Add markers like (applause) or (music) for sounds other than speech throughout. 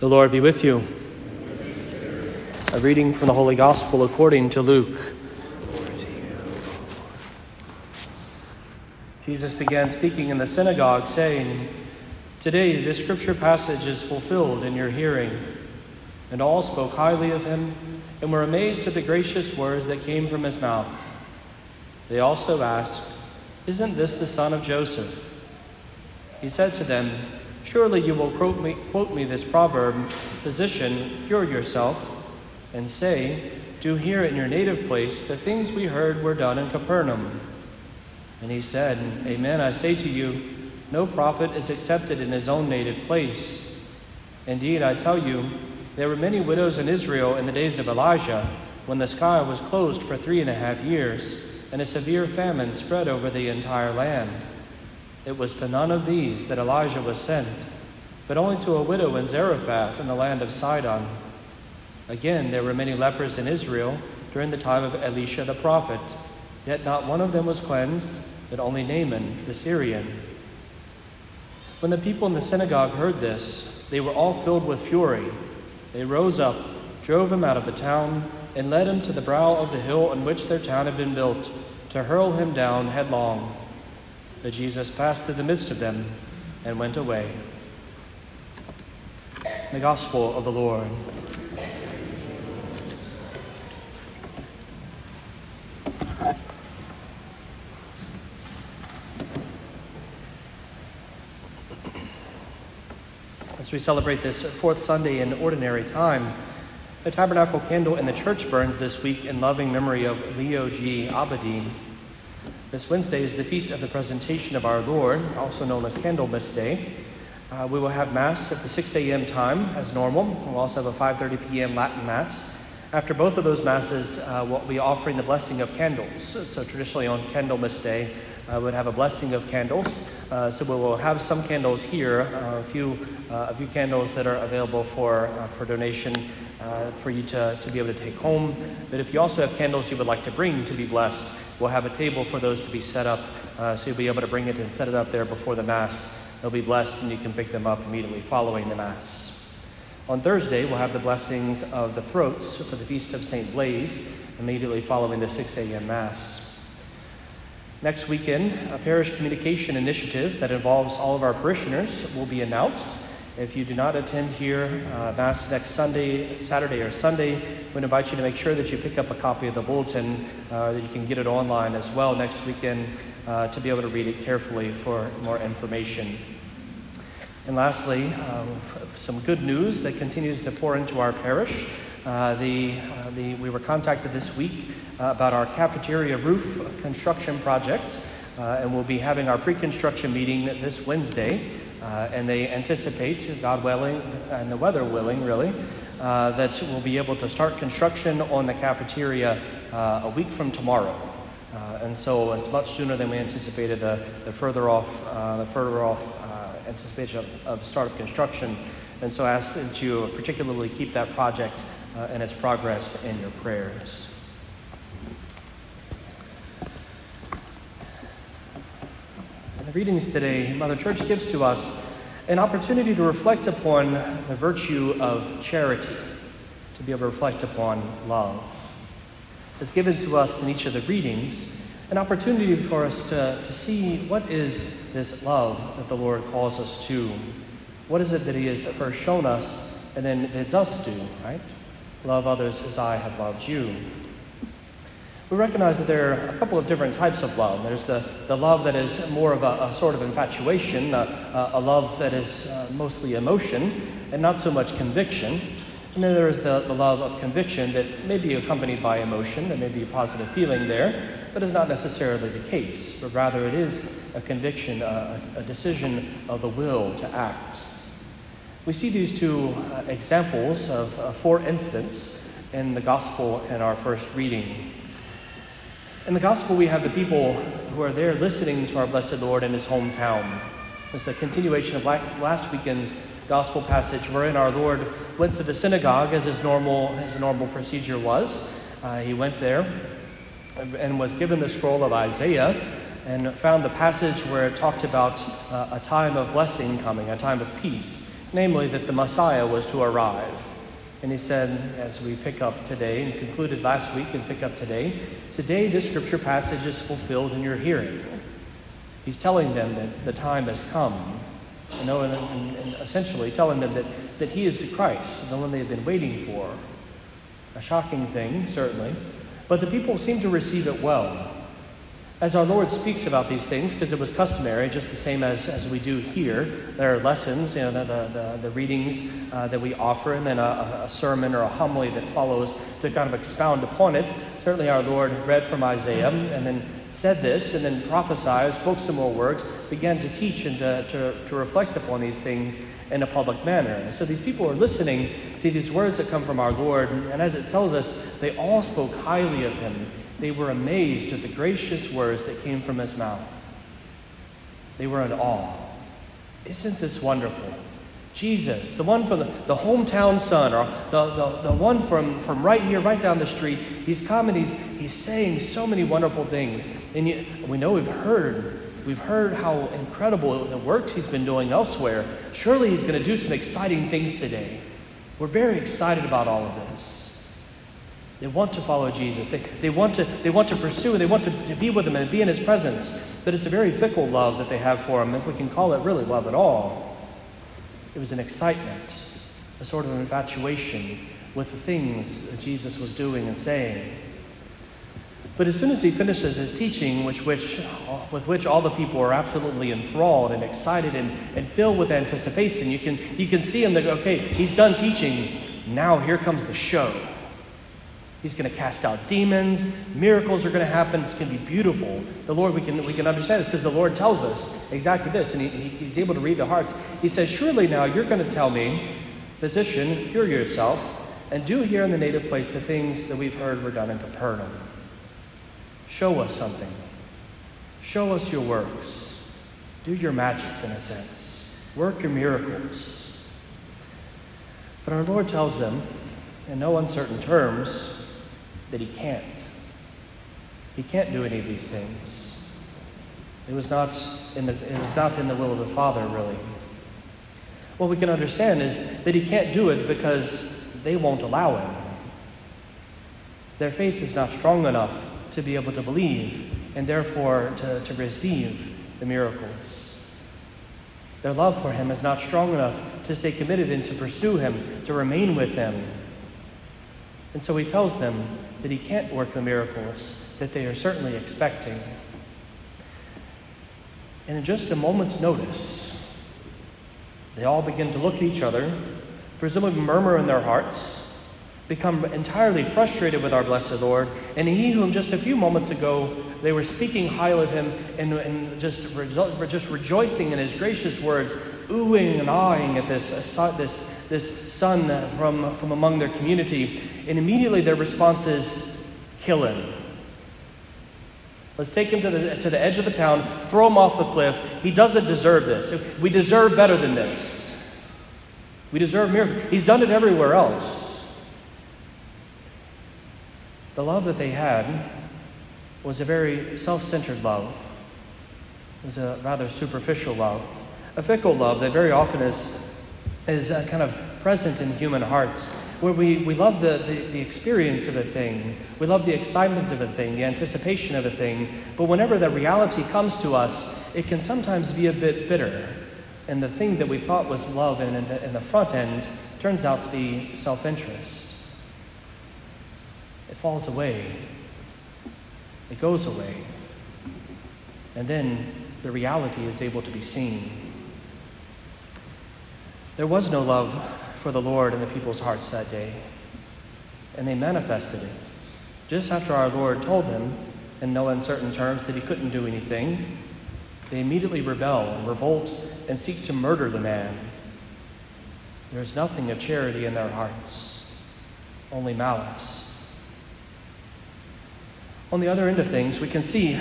The Lord be with you. A reading from the Holy Gospel according to Luke. Jesus began speaking in the synagogue, saying, Today this scripture passage is fulfilled in your hearing. And all spoke highly of him and were amazed at the gracious words that came from his mouth. They also asked, Isn't this the son of Joseph? He said to them, Surely you will quote me, quote me this proverb Physician, cure yourself, and say, Do here in your native place the things we heard were done in Capernaum. And he said, Amen, I say to you, no prophet is accepted in his own native place. Indeed, I tell you, there were many widows in Israel in the days of Elijah, when the sky was closed for three and a half years, and a severe famine spread over the entire land. It was to none of these that Elijah was sent, but only to a widow in Zarephath in the land of Sidon. Again, there were many lepers in Israel during the time of Elisha the prophet, yet not one of them was cleansed, but only Naaman the Syrian. When the people in the synagogue heard this, they were all filled with fury. They rose up, drove him out of the town, and led him to the brow of the hill on which their town had been built, to hurl him down headlong. But Jesus passed through the midst of them and went away. The Gospel of the Lord. As we celebrate this fourth Sunday in ordinary time, the tabernacle candle in the church burns this week in loving memory of Leo G. Abedin. This Wednesday is the feast of the presentation of our Lord, also known as Candlemas Day. Uh, we will have Mass at the 6 a.m. time as normal. We'll also have a 5.30 p.m. Latin Mass. After both of those Masses, uh, we'll be offering the blessing of candles. So traditionally on Candlemas Day, uh, would have a blessing of candles. Uh, so we will have some candles here, uh, a few uh, a few candles that are available for uh, for donation uh, for you to, to be able to take home. But if you also have candles you would like to bring to be blessed, we'll have a table for those to be set up. so you'll be able to bring it and set it up there before the mass. They'll be blessed, and you can pick them up immediately following the mass. On Thursday, we'll have the blessings of the throats for the feast of St. Blaise immediately following the 6 a.m. mass. Next weekend, a parish communication initiative that involves all of our parishioners will be announced. If you do not attend here, uh, Mass next Sunday, Saturday, or Sunday, we invite you to make sure that you pick up a copy of the bulletin, uh, that you can get it online as well next weekend uh, to be able to read it carefully for more information. And lastly, um, some good news that continues to pour into our parish. Uh, the, uh, the, we were contacted this week uh, about our cafeteria roof construction project, uh, and we'll be having our pre construction meeting this Wednesday. Uh, and they anticipate, God willing, and the weather willing, really, uh, that we'll be able to start construction on the cafeteria uh, a week from tomorrow. Uh, and so it's much sooner than we anticipated. The, the further off, the further off anticipation of, of start of construction. And so I ask that you particularly keep that project and its progress in your prayers. Readings today, Mother Church gives to us an opportunity to reflect upon the virtue of charity, to be able to reflect upon love. It's given to us in each of the readings an opportunity for us to, to see what is this love that the Lord calls us to. What is it that He has first shown us and then bids us do, right? Love others as I have loved you we recognize that there are a couple of different types of love. There's the, the love that is more of a, a sort of infatuation, a, a love that is uh, mostly emotion and not so much conviction. And then there is the, the love of conviction that may be accompanied by emotion, there may be a positive feeling there, but is not necessarily the case, but rather it is a conviction, a, a decision of the will to act. We see these two uh, examples of uh, four incidents in the gospel in our first reading. In the gospel, we have the people who are there listening to our blessed Lord in his hometown. It's a continuation of last weekend's gospel passage wherein our Lord went to the synagogue as his normal, his normal procedure was. Uh, he went there and was given the scroll of Isaiah and found the passage where it talked about uh, a time of blessing coming, a time of peace. namely that the Messiah was to arrive. And he said, as we pick up today and concluded last week and pick up today, today this scripture passage is fulfilled in your hearing. He's telling them that the time has come, you know, and, and, and essentially telling them that, that he is the Christ, the one they have been waiting for. A shocking thing, certainly, but the people seem to receive it well. As our Lord speaks about these things, because it was customary, just the same as, as we do here, there are lessons, you know, the, the, the readings uh, that we offer, and then a, a, sermon or a homily that follows to kind of expound upon it. Certainly, our Lord read from Isaiah and then said this, and then prophesied, spoke some more words, began to teach and to, to, to reflect upon these things in a public manner. And so these people are listening to these words that come from our Lord, and as it tells us, they all spoke highly of him they were amazed at the gracious words that came from his mouth. They were in awe. Isn't this wonderful? Jesus, the one from the, the hometown son, or the, the, the one from, from right here, right down the street, he's come and he's, he's saying so many wonderful things. And you, we know we've heard, we've heard how incredible the works he's been doing elsewhere. Surely he's going to do some exciting things today. We're very excited about all of this. They want to follow Jesus. They, they, want, to, they want to pursue and they want to, to be with him and be in his presence. But it's a very fickle love that they have for him, if we can call it really love at all. It was an excitement, a sort of an infatuation with the things that Jesus was doing and saying. But as soon as he finishes his teaching, which, which, with which all the people are absolutely enthralled and excited and, and filled with anticipation, you can, you can see him that, okay, he's done teaching. Now here comes the show. He's going to cast out demons. Miracles are going to happen. It's going to be beautiful. The Lord, we can, we can understand this because the Lord tells us exactly this, and he, he, He's able to read the hearts. He says, Surely now you're going to tell me, Physician, cure yourself, and do here in the native place the things that we've heard were done in Capernaum. Show us something. Show us your works. Do your magic, in a sense. Work your miracles. But our Lord tells them, in no uncertain terms, that he can't. He can't do any of these things. It was not in the, it was not in the will of the Father, really. What we can understand is that he can't do it because they won't allow him. Their faith is not strong enough to be able to believe and therefore to, to receive the miracles. Their love for him is not strong enough to stay committed and to pursue him, to remain with him. And so he tells them that he can't work the miracles that they are certainly expecting. And in just a moment's notice, they all begin to look at each other, presumably murmur in their hearts, become entirely frustrated with our blessed Lord, and he whom just a few moments ago they were speaking highly of him and, and just, just rejoicing in his gracious words, oohing and ahhing at this, this, this son uh, from, uh, from among their community, and immediately their response is, kill him. Let's take him to the, to the edge of the town, throw him off the cliff. He doesn't deserve this. We deserve better than this. We deserve miracles. He's done it everywhere else. The love that they had was a very self centered love, it was a rather superficial love, a fickle love that very often is, is uh, kind of present in human hearts where we, we love the, the, the, experience of a thing, we love the excitement of a thing, the anticipation of a thing, but whenever the reality comes to us, it can sometimes be a bit bitter. And the thing that we thought was love in, in, the, in the front end turns out to be self interest. It falls away, it goes away, and then the reality is able to be seen. There was no love for the Lord in the people's hearts that day. And they manifested it. Just after our Lord told them, in no uncertain terms, that he couldn't do anything, they immediately rebel and revolt and seek to murder the man. There is nothing of charity in their hearts, only malice. On the other end of things, we can see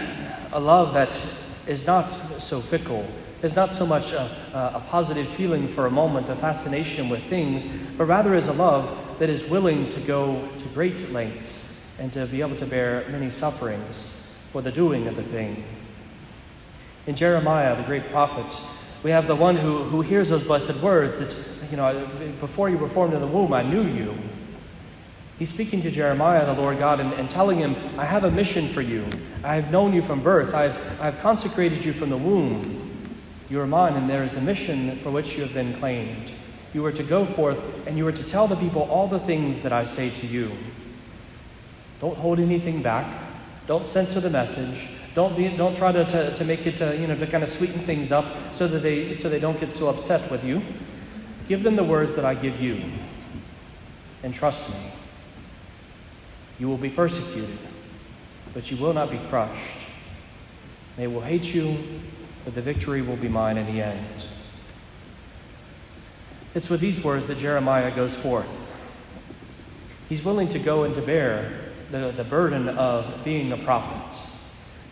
a love that is not so fickle is not so much a, a, positive feeling for a moment, a fascination with things, but rather is a love that is willing to go to great lengths and to be able to bear many sufferings for the doing of the thing. In Jeremiah, the great prophet, we have the one who, who hears those blessed words that you know, before you were formed in the womb, I knew you. He's speaking to Jeremiah, the Lord God, and, and telling him, I have a mission for you. I have known you from birth. I've, I've consecrated you from the womb. You are mine, and there is a mission for which you have been claimed. You are to go forth, and you are to tell the people all the things that I say to you. Don't hold anything back. Don't censor the message. Don't, be, don't try to, to, to make it, uh, you know, to kind of sweeten things up so that they, so they don't get so upset with you. Give them the words that I give you. And trust me, you will be persecuted, but you will not be crushed. They will hate you, but the victory will be mine in the end. It's with these words that Jeremiah goes forth. He's willing to go and to bear the, the burden of being a prophet,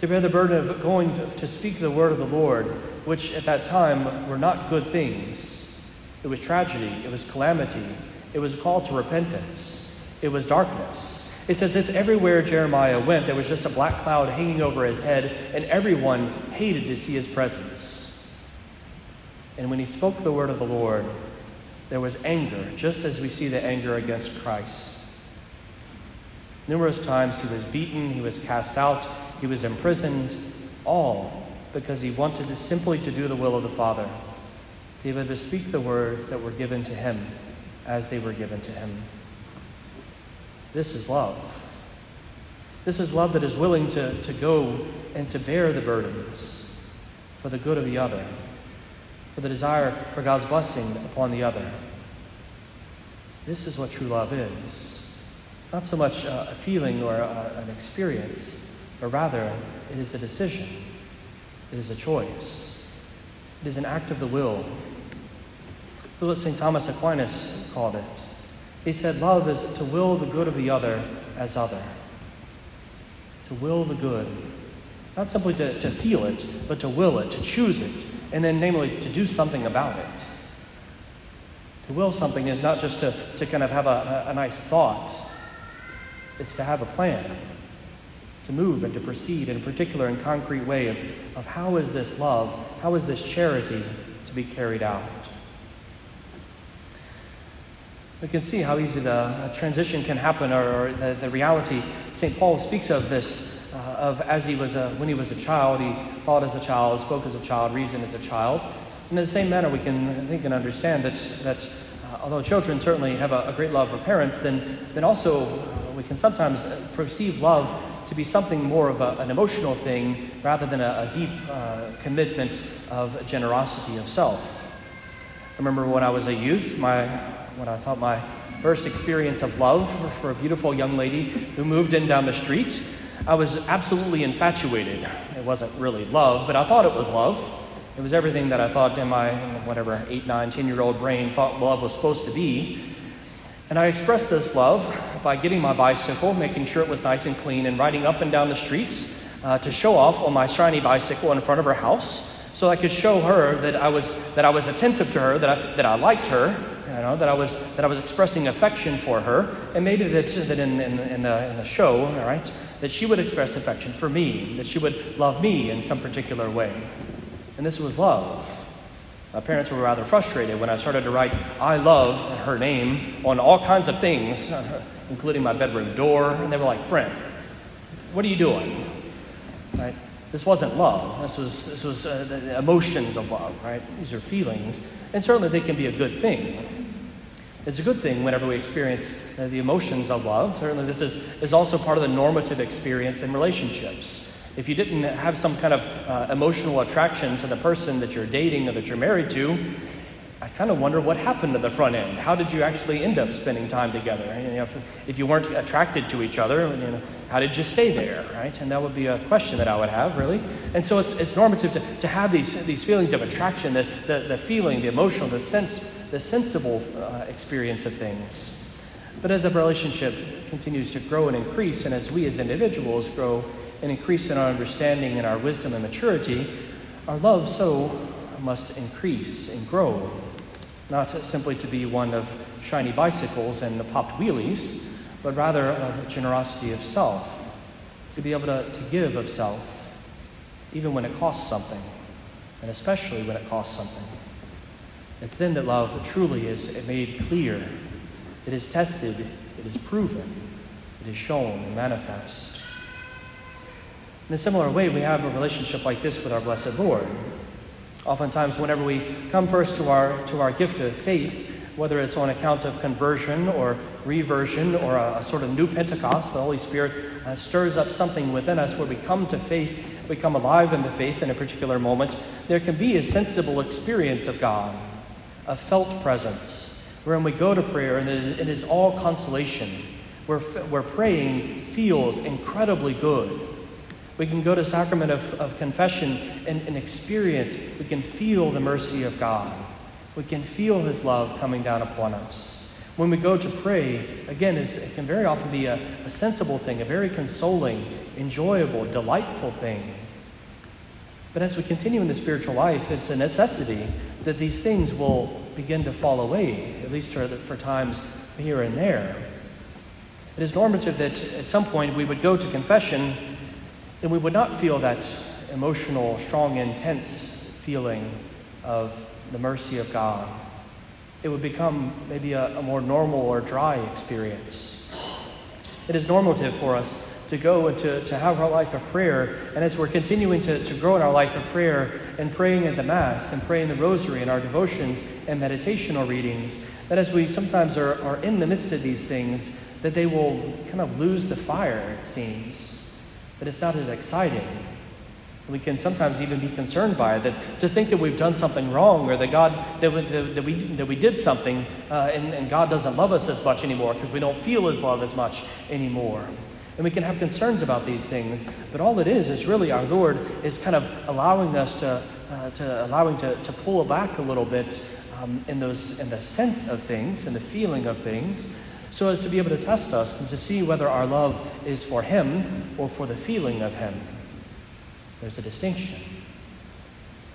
to bear the burden of going to, to speak the word of the Lord, which at that time were not good things. It was tragedy, it was calamity, it was a call to repentance, it was darkness. It's as if everywhere Jeremiah went, there was just a black cloud hanging over his head, and everyone hated to see his presence. And when he spoke the word of the Lord, there was anger, just as we see the anger against Christ. Numerous times he was beaten, he was cast out, he was imprisoned, all because he wanted to simply to do the will of the Father, to be able to speak the words that were given to him as they were given to him. This is love. This is love that is willing to, to go and to bear the burdens for the good of the other, for the desire for God's blessing upon the other. This is what true love is. Not so much a feeling or a, an experience, but rather it is a decision, it is a choice, it is an act of the will. This is what St. Thomas Aquinas called it. He said, Love is to will the good of the other as other. To will the good. Not simply to, to feel it, but to will it, to choose it, and then, namely, to do something about it. To will something is not just to, to kind of have a, a, a nice thought, it's to have a plan, to move and to proceed in a particular and concrete way of, of how is this love, how is this charity to be carried out. We can see how easy the transition can happen, or, or the, the, reality. St. Paul speaks of this, uh, of as he was a, when he was a child, he thought as a child, spoke as a child, reasoned as a child. And in the same manner, we can think and understand that, that uh, although children certainly have a, a, great love for parents, then, then also uh, we can sometimes perceive love to be something more of a, an emotional thing rather than a, a deep uh, commitment of generosity of self. I remember when I was a youth, my, when I thought my first experience of love for a beautiful young lady who moved in down the street, I was absolutely infatuated. It wasn't really love, but I thought it was love. It was everything that I thought in my, whatever, eight, nine, ten year old brain thought love was supposed to be. And I expressed this love by getting my bicycle, making sure it was nice and clean, and riding up and down the streets uh, to show off on my shiny bicycle in front of her house so I could show her that I was, that I was attentive to her, that I, that I liked her, know, that I was, that I was expressing affection for her, and maybe that, that in, in, in, the, in the show, all right, that she would express affection for me, that she would love me in some particular way. And this was love. My parents were rather frustrated when I started to write I love her name on all kinds of things, (laughs) including my bedroom door. And they were like, Brent, what are you doing? Right? This wasn't love. This was, this was uh, the emotions of love, right? These are feelings. And certainly they can be a good thing. It's a good thing whenever we experience uh, the emotions of love. Certainly, this is, is also part of the normative experience in relationships. If you didn't have some kind of uh, emotional attraction to the person that you're dating or that you're married to, I kind of wonder what happened at the front end. How did you actually end up spending time together? You know, if, if, you weren't attracted to each other, you know, how did you stay there, right? And that would be a question that I would have, really. And so it's, it's normative to, to have these, these feelings of attraction, the, the, the feeling, the emotional, the sense, the sensible uh, experience of things. But as a relationship continues to grow and increase, and as we as individuals grow and increase in our understanding and our wisdom and maturity, our love so must increase and grow. Not simply to be one of shiny bicycles and the popped wheelies, but rather of generosity of self, to be able to, to give of self, even when it costs something, and especially when it costs something. It's then that love truly is made clear. It is tested, it is proven, it is shown and manifest. In a similar way, we have a relationship like this with our blessed Lord. Oftentimes, whenever we come first to our, to our gift of faith, whether it's on account of conversion or reversion or a, a sort of new Pentecost, the Holy Spirit uh, stirs up something within us where we come to faith, we come alive in the faith in a particular moment. There can be a sensible experience of God, a felt presence, wherein we go to prayer and it is all consolation, where, where praying feels incredibly good. We can go to sacrament of, of confession and, and experience, we can feel the mercy of God. We can feel His love coming down upon us. When we go to pray, again, it can very often be a, a sensible thing, a very consoling, enjoyable, delightful thing. But as we continue in the spiritual life, it's a necessity that these things will begin to fall away, at least for, for times here and there. It is normative that at some point we would go to confession and we would not feel that emotional, strong, intense feeling of the mercy of God. It would become maybe a, a more normal or dry experience. It is normative for us to go and to, to have our life of prayer. And as we're continuing to, to grow in our life of prayer and praying at the Mass and praying the Rosary and our devotions and meditational readings, that as we sometimes are, are in the midst of these things, that they will kind of lose the fire, it seems. That it's not as exciting. We can sometimes even be concerned by it, that to think that we've done something wrong or that God that we, that we, that we did something uh, and, and God doesn't love us as much anymore because we don't feel His love as much anymore. And we can have concerns about these things, but all it is is really our Lord is kind of allowing us to, uh, to allowing to, to pull back a little bit um, in those in the sense of things and the feeling of things, so as to be able to test us and to see whether our love is for Him or for the feeling of Him. There's a distinction.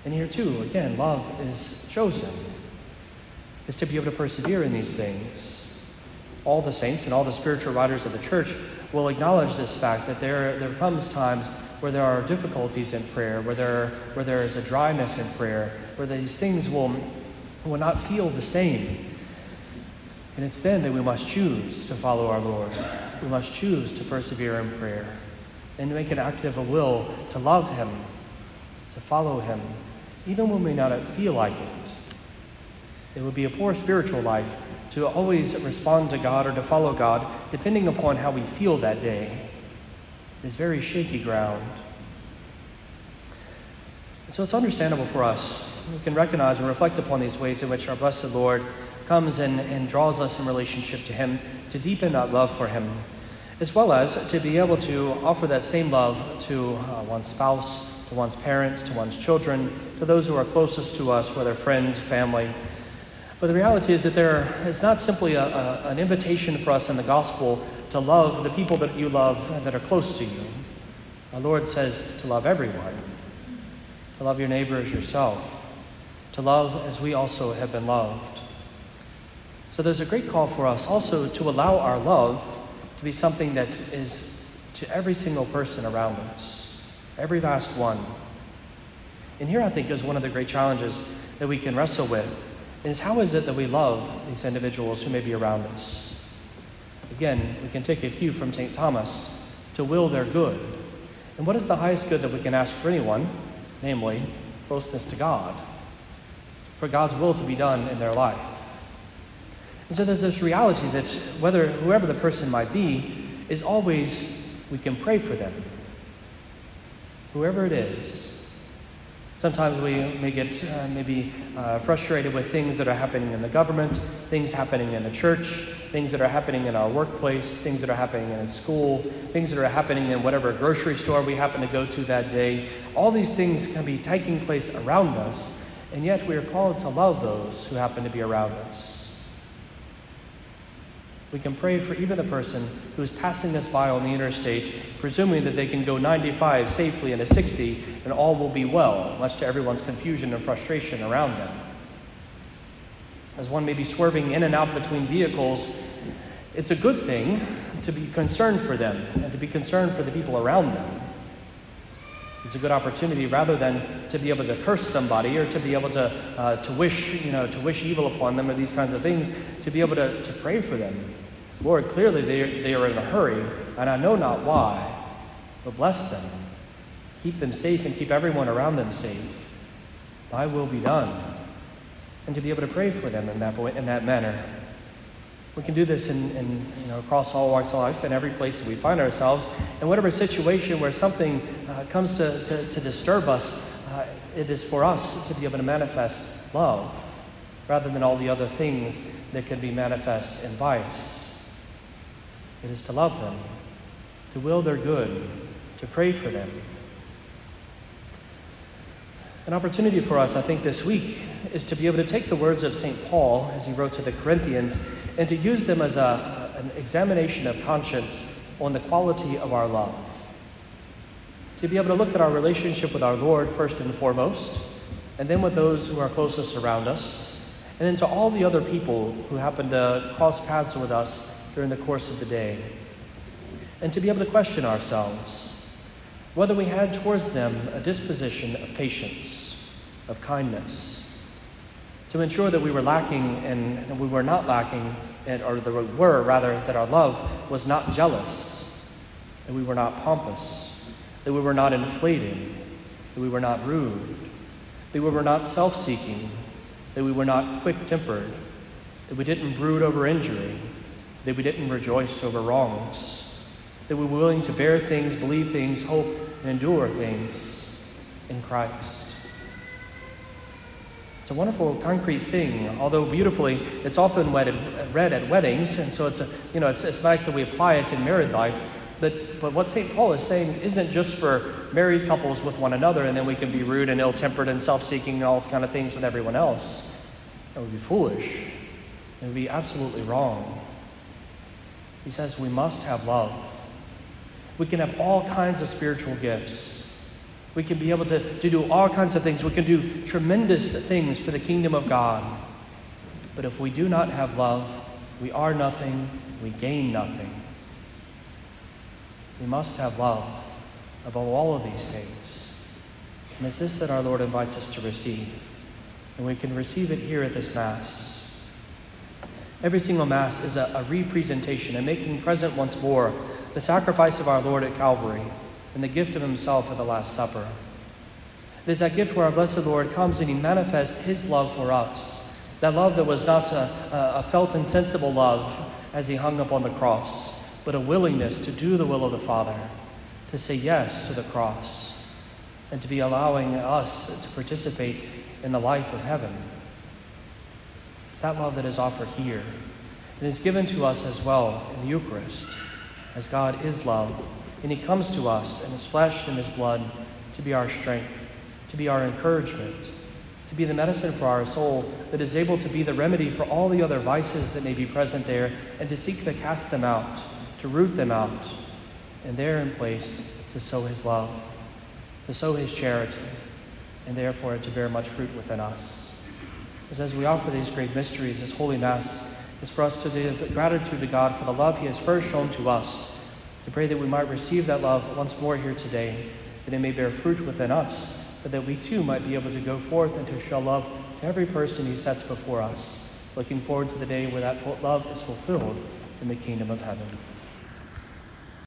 And here too, again, love is chosen, is to be able to persevere in these things. All the saints and all the spiritual writers of the church will acknowledge this fact that there, there comes times where there are difficulties in prayer, where there, where there is a dryness in prayer, where these things will, will not feel the same. And it's then that we must choose to follow our Lord. We must choose to persevere in prayer and make an active a will to love Him, to follow Him, even when we not feel like it. It would be a poor spiritual life to always respond to God or to follow God depending upon how we feel that day. is very shaky ground. And so it's understandable for us. We can recognize and reflect upon these ways in which our blessed Lord comes and, and draws us in relationship to Him to deepen that love for Him as well as to be able to offer that same love to uh, one's spouse, to one's parents, to one's children, to those who are closest to us, whether friends, family. But the reality is that there is not simply a, a, an invitation for us in the gospel to love the people that you love and that are close to you. Our Lord says to love everyone, to love your neighbor as yourself, to love as we also have been loved. So there's a great call for us also to allow our love to be something that is to every single person around us, every last one. And here I think is one of the great challenges that we can wrestle with is how is it that we love these individuals who may be around us? Again, we can take a cue from St. Thomas to will their good. And what is the highest good that we can ask for anyone? Namely, closeness to God, for God's will to be done in their life. And so there's this reality that whether whoever the person might be, is always we can pray for them. Whoever it is. Sometimes we may get uh, maybe uh, frustrated with things that are happening in the government, things happening in the church, things that are happening in our workplace, things that are happening in school, things that are happening in whatever grocery store we happen to go to that day. All these things can be taking place around us, and yet we are called to love those who happen to be around us. We can pray for even a person who is passing us by on the interstate, presuming that they can go 95 safely in a 60 and all will be well, much to everyone's confusion and frustration around them. As one may be swerving in and out between vehicles, it's a good thing to be concerned for them and to be concerned for the people around them. It's a good opportunity rather than to be able to curse somebody or to be able to, uh, to wish, you know, to wish evil upon them or these kinds of things, to be able to, to pray for them. Lord, clearly they, they are in a hurry, and I know not why, but bless them. Keep them safe and keep everyone around them safe. Thy will be done. And to be able to pray for them in that, in that manner. We can do this in, in, you know, across all walks of life, in every place that we find ourselves. In whatever situation where something uh, comes to, to, to, disturb us, uh, it is for us to be able to manifest love rather than all the other things that can be manifest in vice. It is to love them, to will their good, to pray for them. An opportunity for us, I think, this week is to be able to take the words of St. Paul as he wrote to the Corinthians and to use them as a, an examination of conscience on the quality of our love. To be able to look at our relationship with our Lord first and foremost, and then with those who are closest around us, and then to all the other people who happen to cross paths with us during the course of the day. And to be able to question ourselves whether we had towards them a disposition of patience, of kindness, to ensure that we were lacking and we were not lacking, or that we were rather, that our love was not jealous, that we were not pompous, that we were not inflated, that we were not rude, that we were not self seeking, that we were not quick tempered, that we didn't brood over injury, that we didn't rejoice over wrongs, that we were willing to bear things, believe things, hope, and endure things in Christ. It's a wonderful concrete thing, although beautifully, it's often read at weddings, and so it's, a, you know, it's, it's nice that we apply it in married life. But, but what St. Paul is saying isn't just for married couples with one another, and then we can be rude and ill tempered and self seeking and all kind of things with everyone else. That would be foolish. It would be absolutely wrong. He says we must have love. We can have all kinds of spiritual gifts. We can be able to, to do all kinds of things. We can do tremendous things for the kingdom of God. But if we do not have love, we are nothing, we gain nothing. We must have love above all of these things. And it's this that our Lord invites us to receive. And we can receive it here at this Mass. Every single Mass is a, a representation, and making present once more the sacrifice of our Lord at Calvary and the gift of himself at the Last Supper. It is that gift where our blessed Lord comes and he manifests his love for us. That love that was not a, a felt and sensible love as he hung up on the cross, but a willingness to do the will of the Father, to say yes to the cross, and to be allowing us to participate in the life of heaven. It's that love that is offered here. and is given to us as well in the Eucharist, as God is love and He comes to us in His flesh and His blood to be our strength, to be our encouragement, to be the medicine for our soul that is able to be the remedy for all the other vices that may be present there, and to seek to cast them out, to root them out, and there in place to sow His love, to sow His charity, and therefore to bear much fruit within us. As we offer these great mysteries, this Holy Mass is for us to give gratitude to God for the love He has first shown to us to pray that we might receive that love once more here today, that it may bear fruit within us, but that we too might be able to go forth and to show love to every person He sets before us, looking forward to the day where that love is fulfilled in the kingdom of heaven.